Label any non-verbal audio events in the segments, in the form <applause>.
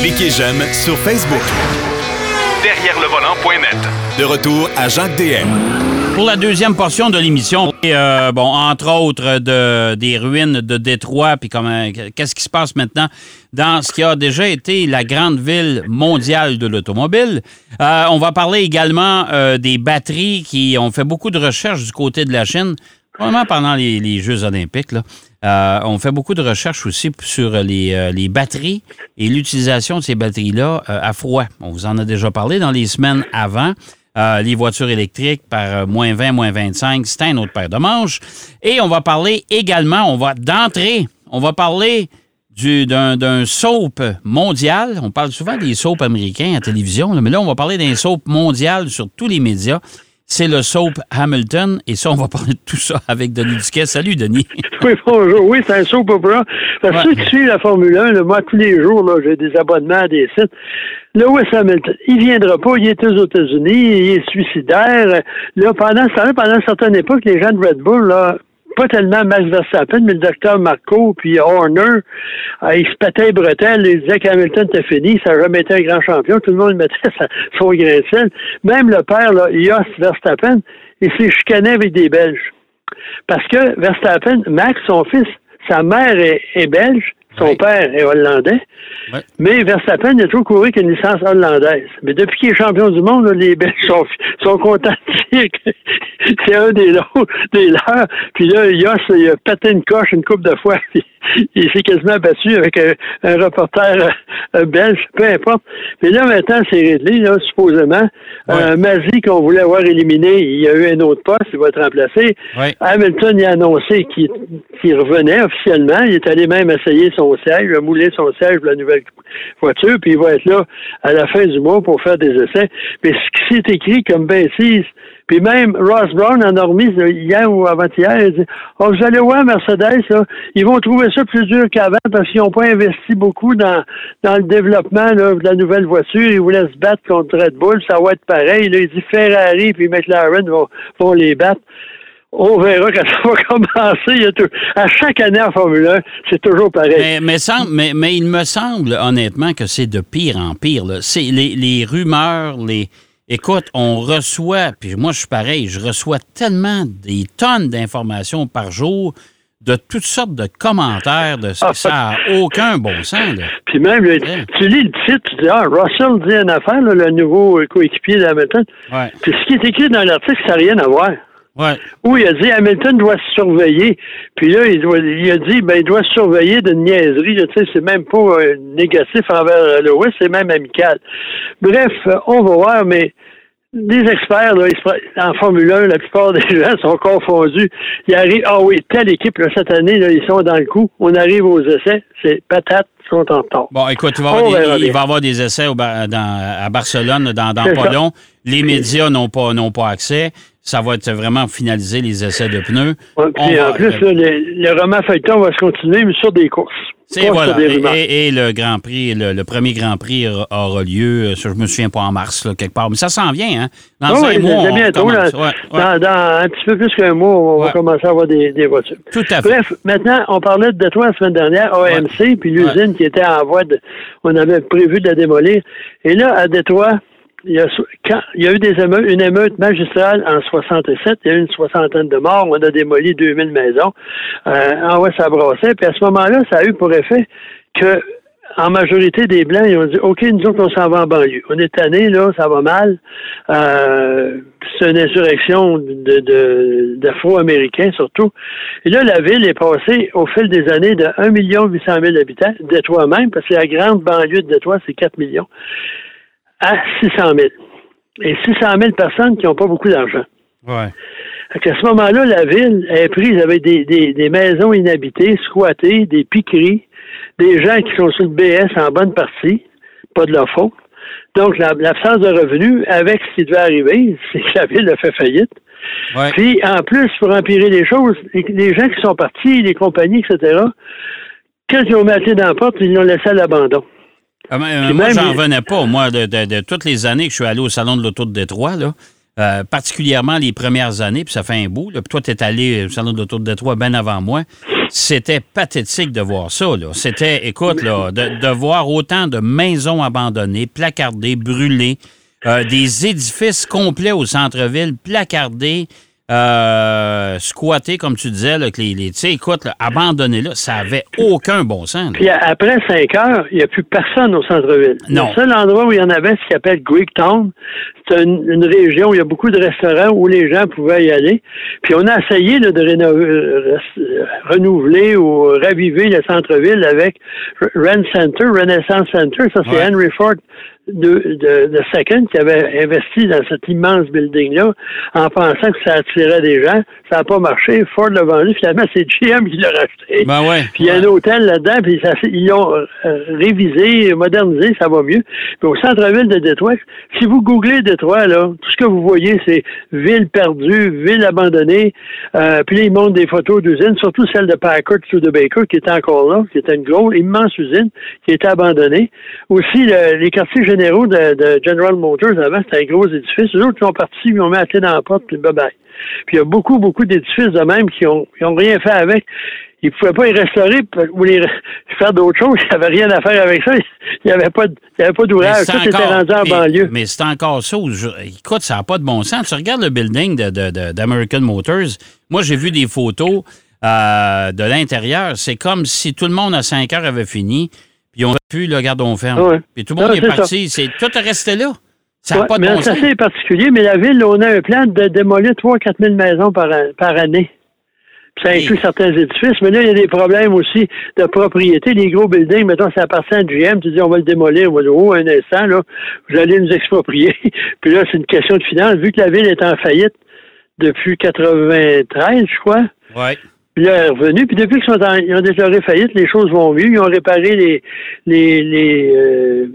Cliquez j'aime sur Facebook. Derrière le volant.net. De retour à Jacques DM. Pour la deuxième portion de l'émission, euh, bon, entre autres de, des ruines de Détroit, puis comment, qu'est-ce qui se passe maintenant dans ce qui a déjà été la grande ville mondiale de l'automobile. Euh, on va parler également euh, des batteries qui ont fait beaucoup de recherches du côté de la Chine, probablement pendant les, Jeux olympiques. Euh, on fait beaucoup de recherches aussi sur les, euh, batteries et l'utilisation de ces batteries-là euh, à froid. On vous en a déjà parlé dans les semaines avant. Les voitures électriques par moins 20, moins 25, c'est un autre paire de manches. Et on va parler également, on va d'entrée, on va parler du- d'un d'un soap mondial. On parle souvent des soaps américains à télévision, mais là, on va parler d'un soap mondial sur tous les médias. C'est le soap Hamilton. Et ça, on va parler de tout ça avec Denis Duquet. Salut, Denis. <laughs> Oui, bonjour. Oui, c'est un soap opera. Parce que Ouais. ceux qui suivent la Formule 1, là, moi, tous les jours, là, j'ai des abonnements à des sites. Lewis Hamilton, il viendra pas, il est aux États-Unis, il est suicidaire. Là, pendant ce temps-là, pendant une certaine époque, les gens de Red Bull, là, pas tellement Max Verstappen, mais le docteur Marco puis Horner, euh, ils se pétaient les bretelles, ils disaient qu'Hamilton était fini, ça été un grand champion, tout le monde mettait <laughs> sa- son grain. Même le père, là, Jos Verstappen, il s'est chicané avec des Belges. Parce que Verstappen, Max, son fils, sa mère est belge, son Oui. père est hollandais. Ouais. Mais Verstappen il a toujours couru avec une licence hollandaise. Mais depuis qu'il est champion du monde, là, les Belges sont, <laughs> sont contents de dire que <laughs> c'est un des leurs. <laughs> Des leurs. Puis là, Yoss, il a pété une coche une coupe de fois. puis <laughs> il s'est quasiment battu avec un, un reporter euh, euh, belge, peu importe. Mais là, maintenant, c'est réglé, là, supposément. Euh, Mazi, qu'on voulait avoir éliminé, il y a eu un autre poste, il va être remplacé. Ouais. Hamilton il a annoncé qu'il revenait officiellement. Il est allé même essayer son siège, il a moulé son siège pour la nouvelle voiture, puis il va être là à la fin du mois pour faire des essais. Mais ce qui s'est écrit comme bêtise, puis même Ross Brown en a hier ou avant-hier, il dit Oh, vous allez voir Mercedes, là, ils vont trouver ça plus dur qu'avant parce qu'ils n'ont pas investi beaucoup dans, dans le développement de la nouvelle voiture. Ils voulaient se battre contre Red Bull, ça va être pareil. Là, il dit Ferrari puis McLaren vont, vont les battre. On verra <laughs> quand ça va commencer. À chaque année en Formule 1, c'est toujours pareil. Mais, il me semble honnêtement que c'est de pire en pire. les rumeurs, les. Écoute, on reçoit, puis moi je suis pareil, je reçois tellement des tonnes d'informations par jour de toutes sortes de commentaires, de ça n'a aucun bon sens. Là. Puis même, Ouais. tu lis le titre, tu dis, ah, Russell dit une affaire, là, le nouveau euh, coéquipier d'Hamilton. Ouais, Puis ce qui est écrit dans l'article, ça n'a rien à voir. Ouais. Où il a dit Hamilton doit se surveiller. Puis là, il, doit, il a dit ben il doit se surveiller d'une niaiserie. Tu sais, c'est même pas euh, négatif envers euh, Lewis, c'est même amical. Bref, euh, on va voir, mais les experts, là, en Formule 1, la plupart <laughs> des gens sont confondus. Ils arrivent, ah oui, telle équipe, là, cette année, là, ils sont dans le coup. On arrive aux essais, c'est patates, ils sont en retard. Bon, écoute, il va y avoir, des, avoir essais au dans- à Barcelone dans, dans pas long. Les médias n'ont pas, n'ont pas accès. Ça va être vraiment finaliser les essais de pneus. Ouais, On puis va- en plus, là, le, le roman feuilleton va se continuer, mais sur des courses. C'est voilà. Et, rumeurs. et- et le Grand Prix, le, le premier Grand Prix aura- lieu, euh, je me souviens pas en mars, là, quelque part. Mais ça s'en vient, hein? Dans un oui, mois, c'est on bientôt. là. recommence. Ouais, ouais. Dans, dans un petit peu plus qu'un mois, on va commencer à avoir des, des voitures. Tout à fait. Bref, maintenant, on parlait de Détroit la semaine dernière, AMC, puis l'usine qui était en voie de. On avait prévu de la démolir. Et là, à Détroit, il y a, eu des une émeute magistrale en 67, il y a eu une soixantaine de morts, on a démoli 2000 maisons. Euh, en voie, ça brassait. Puis à ce moment-là, ça a eu pour effet que en majorité des Blancs, ils ont dit OK, nous autres, on s'en va en banlieue. On est tannés, là, ça va mal. Euh, c'est une insurrection de, de, d'Afro-Américains, surtout. Et là, la ville est passée, au fil des années, de 1 800 000 habitants, Détroit même, parce que la grande banlieue de Détroit, c'est 4 millions, à 600 000. Et 600 000 personnes qui n'ont pas beaucoup d'argent. Ouais. Qu'à ce moment-là, la ville est prise avec des, des, des maisons inhabitées, squattées, des piqueries, des gens qui sont sur le BS en bonne partie, pas de leur faute. Donc, la- l'absence de revenus, avec ce qui devait arriver, <laughs> c'est que la ville a fait faillite. Ouais. Puis, en plus, pour empirer les choses, les, gens qui sont partis, les compagnies, etc., quand ils ont mis la dans la porte, ils l'ont laissé à l'abandon. Ah, mais, moi, j'en revenais pas, moi, de, de- de toutes les années que je suis allé au Salon de l'Auto de Détroit, là, euh, particulièrement les premières années, puis ça fait un bout. Là, puis toi, tu es allé au Salon de l'Auto de Détroit bien avant moi. C'était pathétique de voir ça. Là. C'était, écoute, là, de, de voir autant de maisons abandonnées, placardées, brûlées, euh, des édifices complets au centre-ville, placardés, euh, squattés, comme tu disais, là, que les, les- tu sais, écoute, là, abandonnés là, ça avait aucun bon sens. là. Puis après 5 heures, il n'y a plus personne au centre-ville. Non. Le seul endroit où il y en avait, ce qu'il appelle Greektown. C'est une, une région où il y a beaucoup de restaurants où les gens pouvaient y aller. Puis on a essayé là, de rénover, euh, euh, renouveler ou raviver le centre-ville avec Ren Center, Renaissance Center. Ça, c'est Ouais. Henry Ford de, de, qui avait investi dans cet immense building-là en pensant que ça attirait des gens. Ça n'a pas marché. Ford l'a vendu. Finalement, c'est GM qui l'a racheté. Ben ouais. Puis il y a un hôtel là-dedans, puis ça, ils l'ont euh, révisé, modernisé, ça va mieux. Puis au centre-ville de Détroit, si vous googlez Détroit, là, tout ce que vous voyez, c'est ville perdue, ville abandonnée. Euh, puis là, ils montrent des photos d'usines, surtout celle de Packard sous de Baker, qui était encore là, qui était une grosse, immense usine, qui était abandonnée. Aussi, le- les quartiers généraux de, de General Motors, avant, c'était un gros édifice. Les autres qui sont partis, ils ont mis la clé dans la porte, puis bye-bye. Puis il y a beaucoup, beaucoup d'édifices de même qui ont, qui ont rien fait avec. Ils ne pouvaient pas les restaurer ou les <laughs> faire d'autres choses. Ils n'avaient rien à faire avec ça. Il n'y avait pas, il y avait pas d'ouvrage. c'est Tout était encore- rendu en mais- banlieue. Mais c'est encore ça. écoute, ça n'a pas de bon sens. Tu regardes le building de- de- de- d'American Motors. Moi, j'ai vu des photos euh, de l'intérieur. C'est comme si tout le monde à 5 heures avait fini, puis on a pu, le gardon ferme. Ah ouais. Puis tout le monde est parti. C'est, tout est resté là? Ça Ouais, pas de mais bon c'est assez particulier, mais la ville, on a un plan de démolir 3-4 000 maisons par, an- par année. Puis ça inclut certains édifices, mais là, il y a des problèmes aussi de propriété. Les gros buildings, mettons, ça appartient à GM, tu dis, on va le démolir. On va dire, oh, un instant, là, vous allez nous exproprier. <laughs> Puis là, c'est une question de finance. Vu que la ville est en faillite depuis 93, je crois, Ouais. Puis là, elle est revenu. Puis depuis qu'ils sont en- ils ont déclaré faillite, les choses vont mieux. Ils ont réparé les, les, les euh,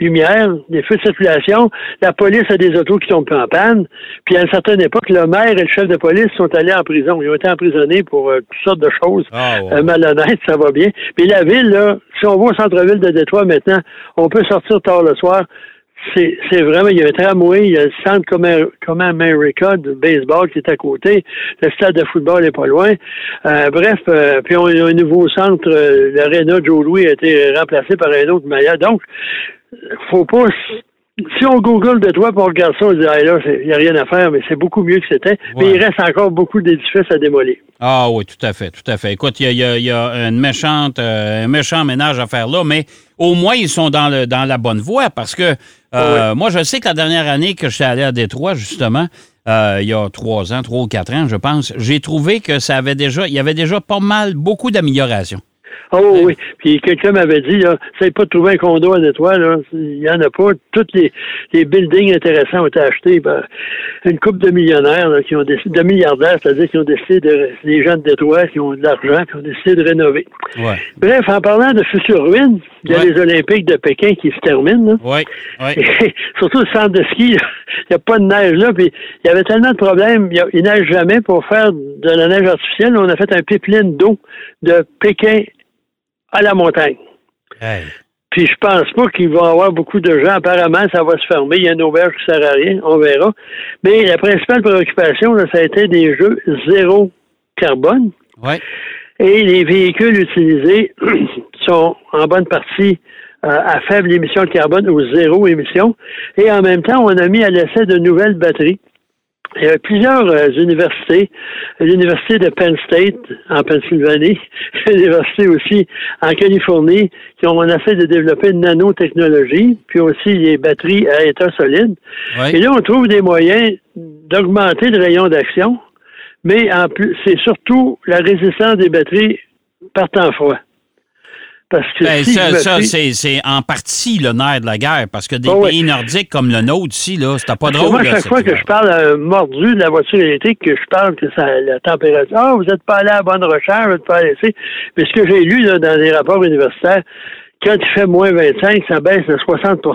lumières, les feux de circulation. La police a des autos qui tombent en panne. Puis à une certaine époque, le maire et le chef de police sont allés en prison. Ils ont été emprisonnés pour euh, toutes sortes de choses Ah, ouais. euh, malhonnêtes, ça va bien. Puis la ville, là, si on va au centre-ville de Détroit maintenant, on peut sortir tard le soir. C'est vraiment, il y a un tramway, il y a le centre comme, comme America de baseball qui est à côté, le stade de football est pas loin. Euh, bref, euh, puis on a un nouveau centre, euh, l'Arena Joe Louis a été remplacé par un autre meilleur. Donc, faut pas si on google de toi pour regarder ça, on dit ah, là, il n'y a rien à faire, mais c'est beaucoup mieux que c'était. Mais il reste encore beaucoup d'édifices à démolir. Ah oui, tout à fait, tout à fait. Écoute, il y a, il y a- il y a une méchante, euh, un méchant ménage à faire là, mais au moins, ils sont dans, le, dans la bonne voie parce que euh, moi, je sais que la dernière année que je suis allé à Détroit, justement, euh, il y a trois ans, trois ou quatre ans, je pense, j'ai trouvé que ça avait déjà, il y avait déjà pas mal, beaucoup d'améliorations. Oh oui. Puis quelqu'un m'avait dit, là, c'est pas de trouver un condo à Détroit, là. Il y en a pas. Tous les, les buildings intéressants ont été achetés par une couple de millionnaires, là, qui ont décidé, de milliardaires, c'est-à-dire qui ont décidé de, les gens de Détroit qui ont de l'argent, qui ont décidé de rénover. Ouais. Bref, en parlant de futures ruines, il y a Ouais. les Olympiques de Pékin qui se terminent, là. Oui, oui. Et surtout le centre de ski, il n'y a pas de neige là, puis il y avait tellement de problèmes, il, il neige jamais pour faire de la neige artificielle. On a fait un pipeline d'eau de Pékin à la montagne. Hey. Puis je pense pas qu'il va y avoir beaucoup de gens. Apparemment, ça va se fermer. Il y a une auberge qui sert à rien. On verra. Mais la principale préoccupation, là, ça a été des jeux zéro carbone. Ouais. Et les véhicules utilisés <clears throat> sont en bonne partie euh, à faible émission de carbone ou zéro émission. Et en même temps, on a mis à l'essai de nouvelles batteries. Il y a plusieurs euh, universités, l'université de Penn State en Pennsylvanie, <laughs> l'université aussi en Californie, qui ont on essaie de développer une nanotechnologie, puis aussi les batteries à état solide. Et là, on trouve des moyens d'augmenter le rayon d'action, mais en plus, c'est surtout la résistance des batteries par temps froid. Parce que Ben, si ça, c'est, en partie le nerf de la guerre, parce que des Ah pays nordiques comme le nôtre ici, là, c'était pas drôle. moi, chaque fois que je parle à un mordu de la voiture électrique, que je parle que ça, la température, ah, vous n'êtes pas allé à la bonne recherche, vous n'êtes pas allé ici. Mais ce que j'ai lu là, dans les rapports universitaires, quand il fait moins 25, ça baisse de 60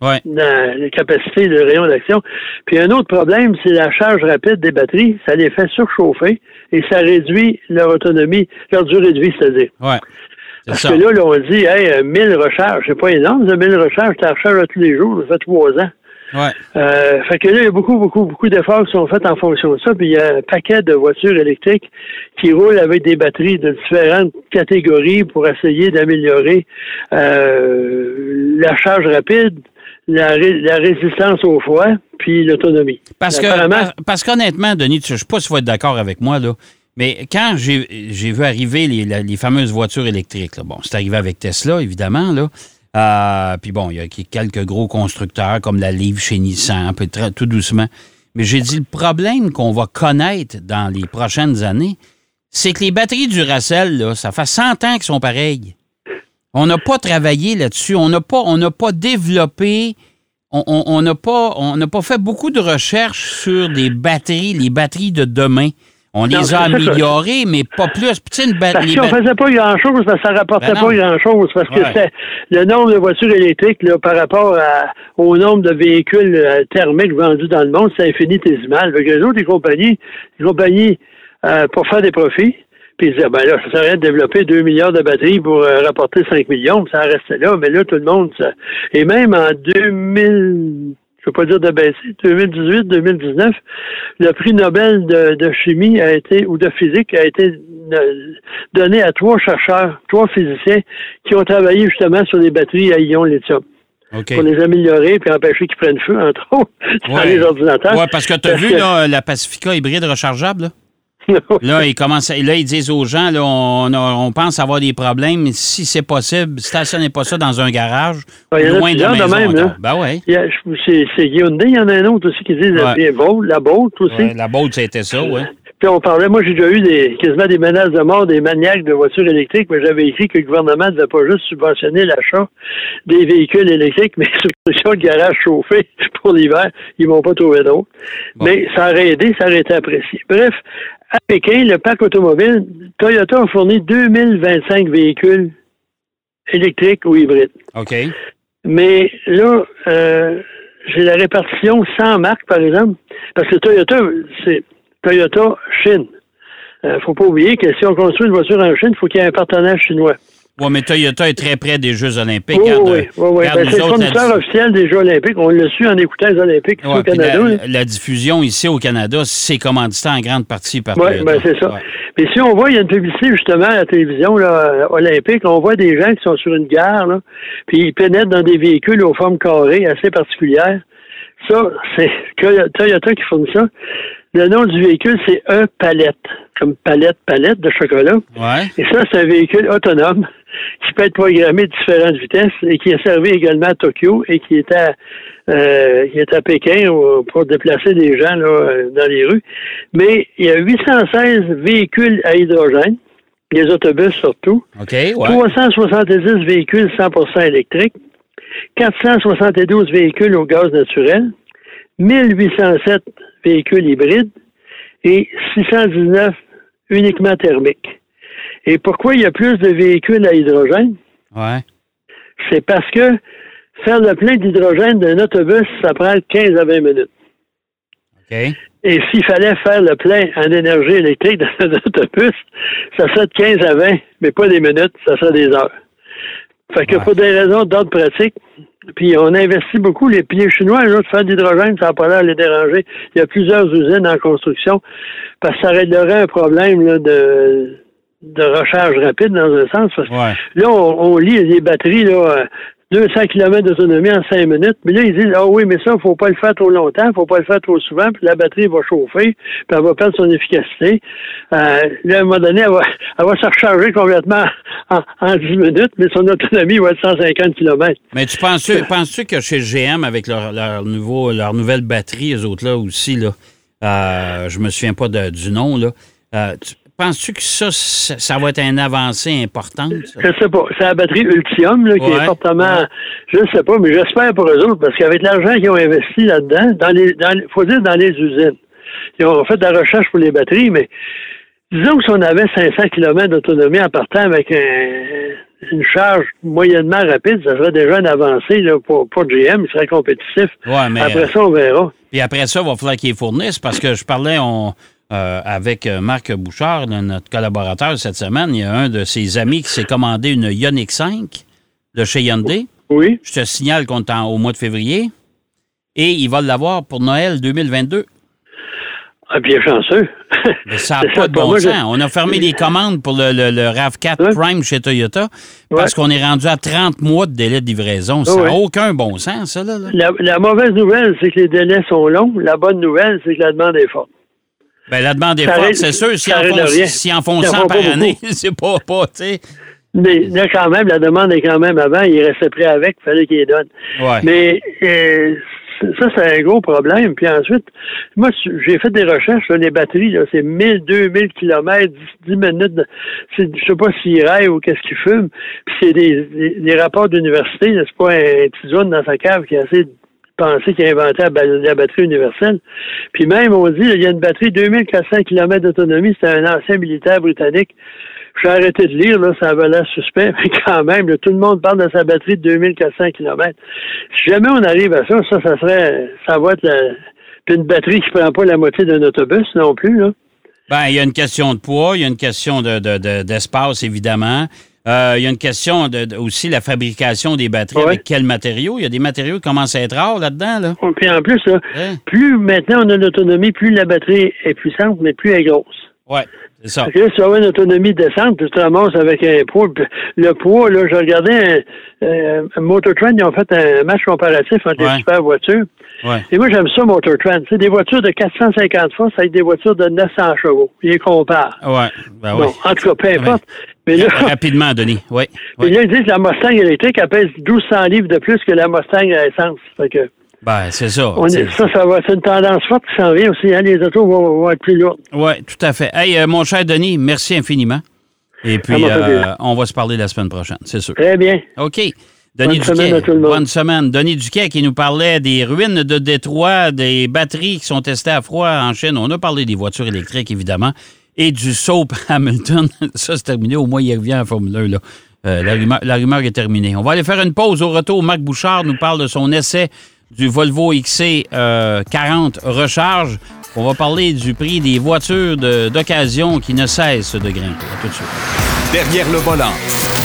Ouais. dans les capacités de rayon d'action. Puis un autre problème, c'est la charge rapide des batteries. Ça les fait surchauffer et ça réduit leur autonomie, leur durée de vie, c'est-à-dire. Ouais. Parce ça. que là, là, on dit, hey, euh, 1000 recharges, c'est pas énorme, ça, 1000 recharges, tu à tous les jours, ça fait trois ans. Ouais. Euh, fait que là, il y a beaucoup, beaucoup, beaucoup d'efforts qui sont faits en fonction de ça. Puis il y a un paquet de voitures électriques qui roulent avec des batteries de différentes catégories pour essayer d'améliorer euh, la charge rapide, la, ré- la résistance au froid, puis l'autonomie. Parce que qu'honnêtement, Denis, je ne sais pas si tu vas être d'accord avec moi, là, mais quand j'ai vu arriver les, fameuses voitures électriques, bon, c'est arrivé avec Tesla, évidemment, là. euh, puis bon, il y a quelques gros constructeurs comme la Livre chez Nissan, très- tout doucement. Mais j'ai dit le problème qu'on va connaître dans les prochaines années, c'est que les batteries du Racel, ça fait 100 ans qu'ils sont pareilles. On n'a pas travaillé là-dessus. On n'a pas, développé, on n'a pas fait beaucoup de recherches sur des batteries, les batteries de demain. On les a ça, améliorées, mais pas plus. Puis, une ba- Parce les ba- faisait pas grand-chose, que ça rapportait Ben pas grand-chose, parce que Ouais. c'était le nombre de voitures électriques là, par rapport à- au nombre de véhicules euh, thermiques vendus dans le monde, c'est infinitésimal. Fait que les autres, les compagnies, les compagnies euh, pour faire des profits, puis ils disaient, ben là, ça serait de développer 2 milliards de batteries pour euh, rapporter 5 millions, puis ça restait là, mais là, tout le monde, ça- et même en 2000, je ne veux pas dire de baisser, 2018, 2019, le prix Nobel de, de chimie a été, ou de physique a été donné à trois chercheurs, trois physiciens qui ont travaillé justement sur des batteries à ion lithium pour les améliorer puis empêcher qu'ils prennent feu, entre autres, <laughs> dans les ordinateurs. Ouais, parce que tu as Parce vu que- là, la Pacifica hybride rechargeable, là? <laughs> Là, ils commencent, là, ils disent aux gens, là, on, pense avoir des problèmes, mais si c'est possible, stationnez pas ça dans un garage, Ouais, loin de la maison. même, là. encore. Ben ouais. C'est Hyundai, il y en a un autre aussi qui dit Ouais. la Bolt, la Bolt aussi. La Bolt, c'était ça, ouais. Puis on parlait, moi j'ai déjà eu des, quasiment des menaces de mort des maniaques de voitures électriques, mais j'avais écrit que le gouvernement ne devait pas juste subventionner l'achat des véhicules électriques, <laughs> mais subvention de garage chauffé pour l'hiver. Ils vont pas trouver d'autres. Bon. Mais ça aurait aidé, ça aurait été apprécié. Bref, à Pékin, le parc automobile, Toyota a fourni 2025 véhicules électriques ou hybrides. OK. Mais là, euh, j'ai la répartition sans marque, par exemple, parce que Toyota, c'est Toyota Chine. Euh, faut pas oublier que si on construit une voiture en Chine, il faut qu'il y ait un partenaire chinois. Ouais, mais Toyota est très près des Jeux Olympiques. Oui, Regarde, oui, oui. oui. Ben, nous c'est le la fournisseur diff- officiel des Jeux olympiques. On l'a su en écoutant les Olympiques ici Ouais, au Canada. la, là. la diffusion ici au Canada, c'est commandité en grande partie par Oui, Toyota. ben c'est ça. Ouais. Mais si on voit, il y a une publicité justement à la télévision là, euh, olympique, on voit des gens qui sont sur une gare, là, puis ils pénètrent dans des véhicules aux formes carrées assez particulières. Ça, c'est Toyota qui fournit ça. Le nom du véhicule, c'est E-Palette, comme palette, palette de chocolat. Ouais. Et ça, c'est un véhicule autonome qui peut être programmé à différentes vitesses et qui est servi également à Tokyo et qui est à, euh, qui est à Pékin pour déplacer des gens là, euh, dans les rues. Mais il y a 816 véhicules à hydrogène, les autobus surtout, OK, ouais. 370 véhicules 100% électriques, 472 véhicules au gaz naturel, 1807 véhicules hybrides et 619 uniquement thermiques. Et pourquoi il y a plus de véhicules à hydrogène? Ouais. C'est parce que faire le plein d'hydrogène d'un autobus, ça prend 15 à 20 minutes. OK. Et s'il fallait faire le plein en énergie électrique dans un autobus, ça serait de 15 à 20, mais pas des minutes, ça serait des heures. Fait que Ouais. pour des raisons d'ordre pratique, puis on investit beaucoup, les piliers chinois, eux autres, faire de l'hydrogène, ça n'a pas l'air de les déranger. Il y a plusieurs usines en construction, parce que ça réglerait un problème là, de, de recharge rapide dans un sens. Parce que Ouais. Là, on, on lit les batteries, là, euh, 200 km d'autonomie en 5 minutes. Mais là, ils disent, ah oui, mais ça, faut pas le faire trop longtemps, faut pas le faire trop souvent, puis la batterie va chauffer, puis elle va perdre son efficacité. Euh, là, à un moment donné, elle va, elle va se recharger complètement en, en 10 minutes, mais son autonomie va être 150 km. Mais tu penses-tu penses-tu que chez GM, avec leur, leur nouveau, leur nouvelle batterie, eux autres là aussi, là, euh, je me souviens pas de- du nom, là, euh, tu- penses-tu que ça, ça, ça va être une avancée importante? ça? Je sais pas. C'est la batterie Ultium, là, qui Ouais. est fortement, je ne sais pas, mais j'espère pour eux autres, parce qu'avec l'argent qu'ils ont investi là-dedans, dans les, dans, faut dire dans les usines, ils ont fait de la recherche pour les batteries, mais disons que si on avait 500 km d'autonomie en partant avec un- une charge moyennement rapide, ça serait déjà une avancée là, pour, pour GM, il serait compétitif. Ouais, mais Après ça, on verra. puis après ça, il va falloir qu'ils fournissent parce que je parlais on, euh, avec euh, Marc Bouchard, notre collaborateur cette semaine. Il y a un de ses amis qui s'est commandé une Ioniq 5 de chez Hyundai. Oui. Je te signale qu'on est au mois de février. et il va l'avoir pour Noël 2022. Ah, bien chanceux. <laughs> Mais ça n'a pas de bon moi, je- sens. On a fermé les commandes pour le, le- le RAV4 Ouais. Prime chez Toyota parce qu'on est rendu à 30 mois de délai de livraison. Ça n'a Ouais. aucun bon sens, ça, là. là. La, la mauvaise nouvelle, c'est que les délais sont longs. La bonne nouvelle, c'est que la demande est forte. Ben, la demande est forte, c'est sûr. S'ils en, font- de s'ils en font Ils en 100 font par année, <laughs> c'est pas, pas, tu sais. Mais là, quand même, la demande est quand même avant. Il restait prêt avec. Il fallait qu'il les donne. Ouais. Mais euh, ça, c'est un gros problème. Puis ensuite, moi, j'ai fait des recherches sur les batteries. C'est 1000, 2000 kilomètres, 10, 10 minutes. de- Je sais pas s'il rêve ou qu'est-ce qu'il fume. Puis c'est des, des, des rapports d'université. C'est pas un petit zone dans sa cave qui a assez pensé qu'il a inventé la, ba- la batterie universelle. Puis même, on dit, il y a une batterie 2400 km d'autonomie. C'est un ancien militaire britannique. J'ai arrêté de lire, là, ça avait l'air suspect, <laughs> mais quand même, tout le monde parle de sa batterie de 2400 km. Si jamais on arrive à ça, ça, serait, ça va être une batterie qui prend pas la moitié d'un autobus non plus, là. Ben, il y a une question de poids, il y a une question de, de- de- d'espace, évidemment. Euh, il y a une question de, de- aussi la fabrication des batteries. Ouais. Avec quel matériau? Il y a des matériaux qui commencent à être rares là-dedans, là. Puis en plus, là, plus maintenant on a l'autonomie, plus la batterie est puissante, mais plus elle est grosse. Ouais, c'est ça. Fait que là, si tu as une autonomie décente, tu te ramasses avec un poids. Le poids, là, je regardais un, euh, Motortrend, ils ont fait un match comparatif entre Ouais. les super voitures. Ouais. Et moi, j'aime ça, Motortrend. C'est des voitures de 450 forces avec des voitures de 900 chevaux. Ils comparent. Ouais. Ben oui. Bon, en tout cas, peu importe. Mais là, Rapidement, Denis. Oui. <laughs> mais là, ils disent que la Mustang électrique, elle pèse 1200 livres de plus que la Mustang à essence. Fait que, Ben, c'est ça. on est- ça, ça va être une tendance forte qui s'en vient aussi. hein. Les autos vont, vont être plus lourdes. Oui, tout à fait. Hey, euh, mon cher Denis, merci infiniment. Et puis, euh, on va se parler la semaine prochaine, c'est sûr. Très bien. OK. Denis Bonne semaine Duquet. à tout le monde. Bonne semaine. Denis Duquet qui nous parlait des ruines de Détroit, des batteries qui sont testées à froid en Chine. On a parlé des voitures électriques, évidemment, et du soap <laughs> Hamilton. Ça, c'est terminé. Au moins, il revient en Formule 1. Là. Euh, la, rumeur, la rumeur est terminée. On va aller faire une pause. Au retour, Marc Bouchard nous parle de son essai du Volvo XC euh, 40 Recharge. On va parler du prix des voitures de- d'occasion qui ne cessent de grimper. À tout de suite. Derrière le volant.